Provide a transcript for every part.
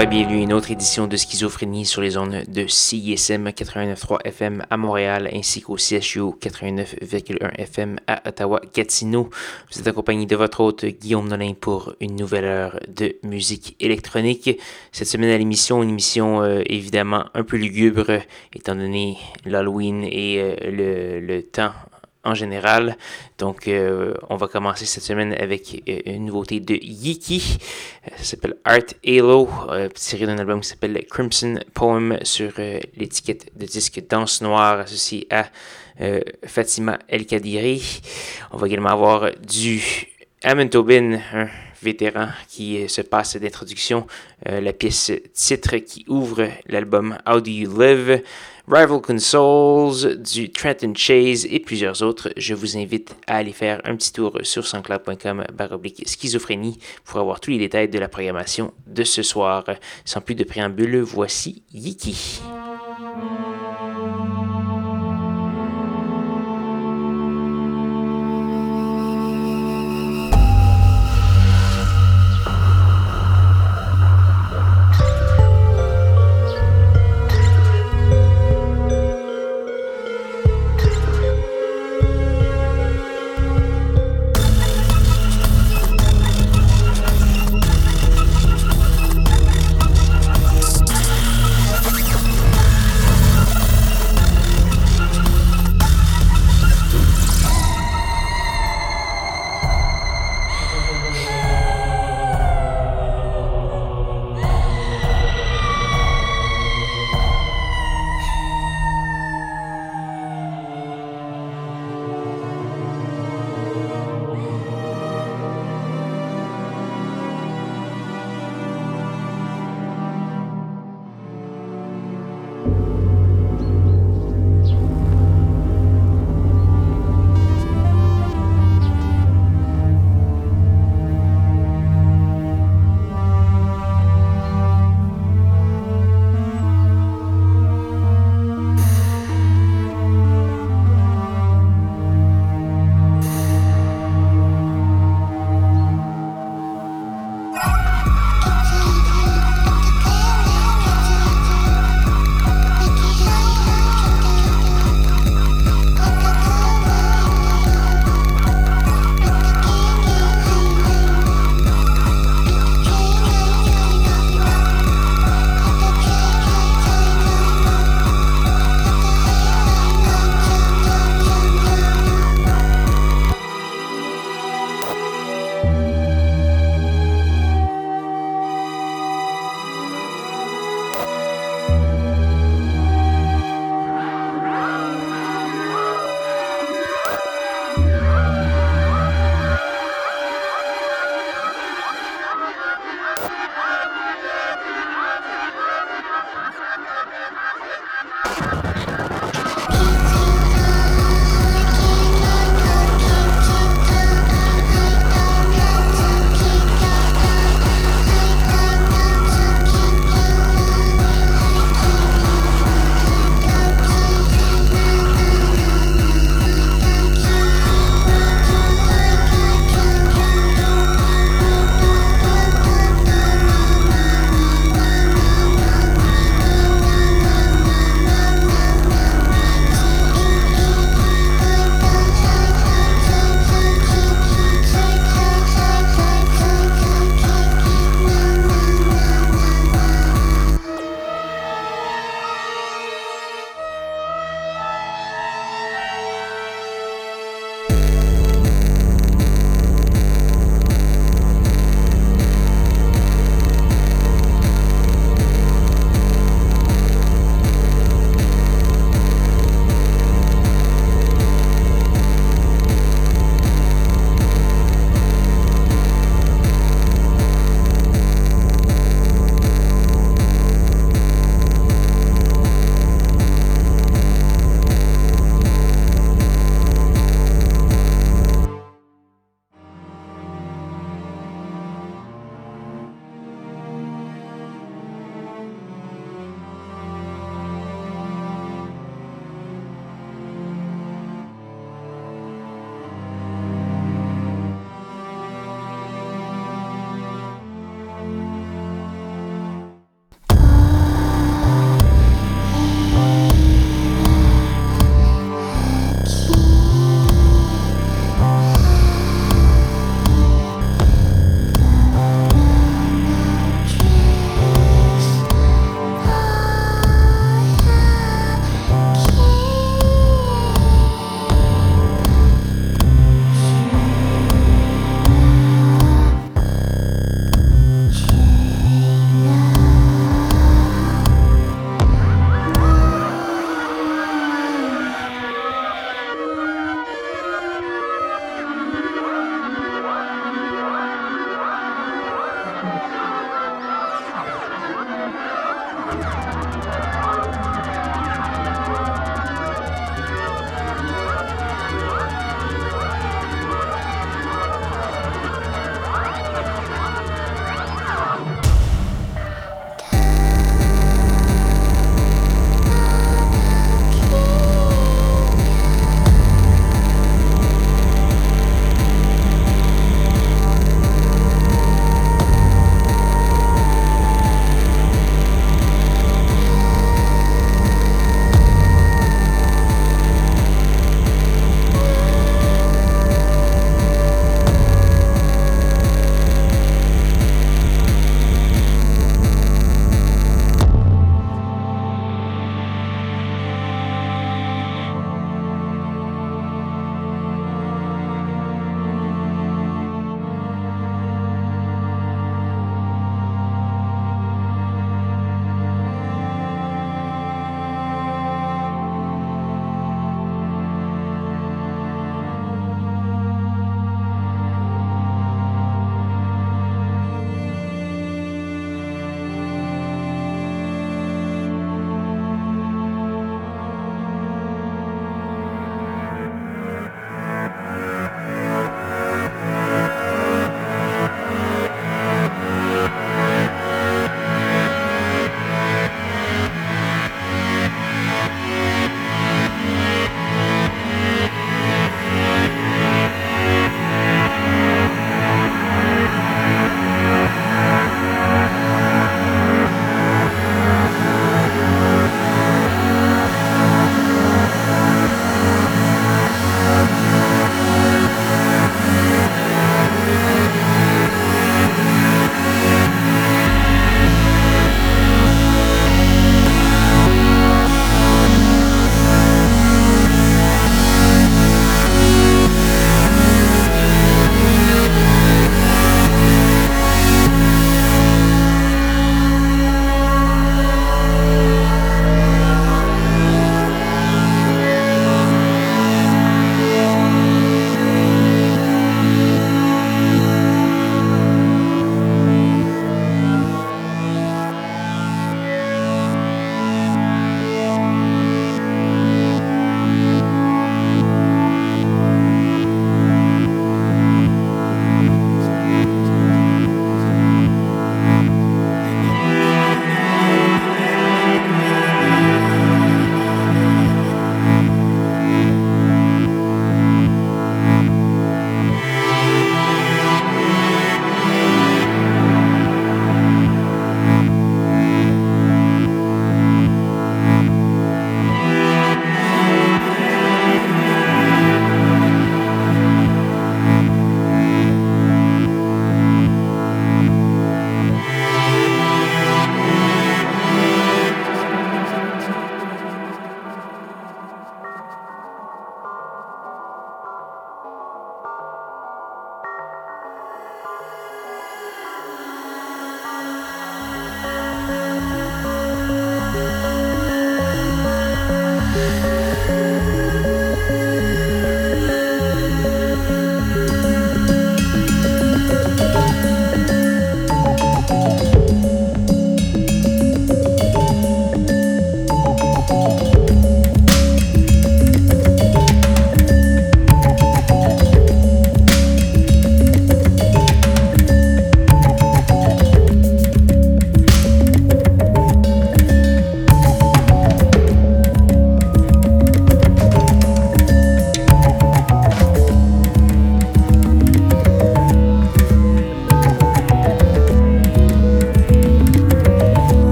Et bienvenue à une autre édition de Schizophrénie sur les zones de CISM 89.3 FM à Montréal ainsi qu'au CHU 89.1 FM à Ottawa-Gatineau. Vous êtes accompagné de votre hôte Guillaume Nolin pour une nouvelle heure de musique électronique. Cette semaine à l'émission, une émission euh, évidemment un peu lugubre étant donné l'Halloween et euh, le temps en général. Donc, euh, on va commencer cette semaine avec euh, une nouveauté de Yiki. Euh, ça s'appelle Art Halo, tiré d'un album qui s'appelle Crimson Poem sur l'étiquette de disque Danse Noire associée à Fatima El Kadiri. On va également avoir du Amen Tobin, un vétéran qui se passe d'introduction, la pièce titre qui ouvre l'album How Do You Live? Rival Consoles, du Trenton Chase et plusieurs autres. Je vous invite à aller faire un petit tour sur sanscloud.com baroblique schizophrénie pour avoir tous les détails de la programmation de ce soir. Sans plus de préambule, voici Yiki.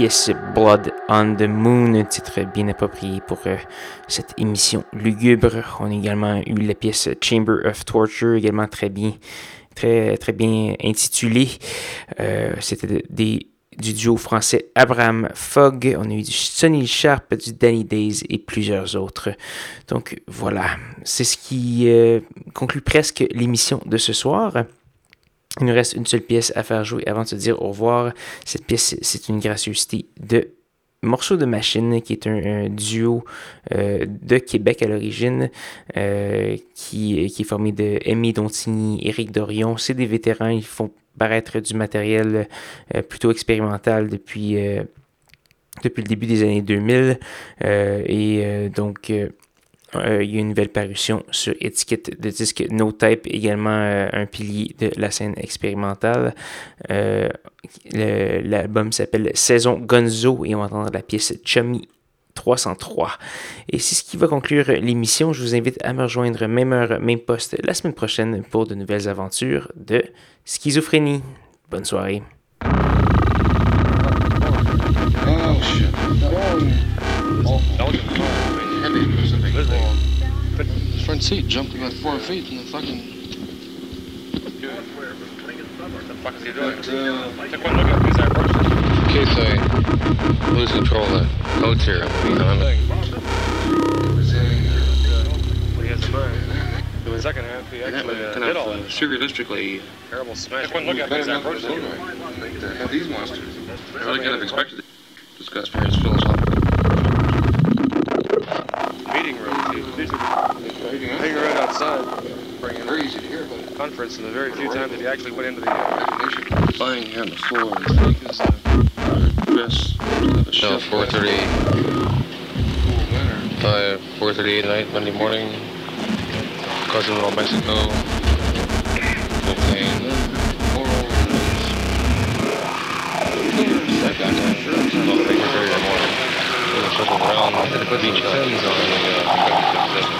Pièce Blood on the Moon, titre bien approprié pour euh, cette émission lugubre. On a également eu la pièce Chamber of Torture, également très bien, très, très bien intitulée. Euh, c'était des du duo français Abraham Fogg. On a eu du Sonny Sharp, du Danny Days et plusieurs autres. Donc voilà, c'est ce qui euh, conclut presque l'émission de ce soir. Il nous reste une seule pièce à faire jouer avant de se dire au revoir. Cette pièce, c'est une gracieuseté de Morceau de Machine, qui est un, duo euh, de Québec à l'origine, euh, qui, qui, est formé de Amy Dontigny, Éric Dorion. C'est des vétérans, ils font paraître du matériel euh, plutôt expérimental depuis, depuis le début des années 2000. et donc, euh, il y a une nouvelle parution sur étiquette de disque No Type, également euh, un pilier de la scène expérimentale. Euh, l'album s'appelle Saison Gonzo et on va entendre la pièce Chummy 303. Et c'est ce qui va conclure l'émission. Je vous invite à me rejoindre même heure, même poste la semaine prochaine pour de nouvelles aventures de schizophrénie. Bonne soirée. heavy because the front seat jumping about four feet and the fucking. What the fuck is he doing? Take one look at these airbrushes. In case I lose control of the codes here, In the second half, he actually uh, did all that. Surrealistically, terrible smash. Take one look at these airbrushes. These monsters. I really kind of expected it. discuss philosophical. Are hanging around outside. Bringing very easy to hear, but conference, and the very few times that he actually went into the uh, lying here on the floor. I think is the best. No, 4:30. Five, 4:38 night, Monday morning. Cousin Little Mexico. Cocaine. That guy, well, 4:30 in the morning circle around and put beach fins on the, uh,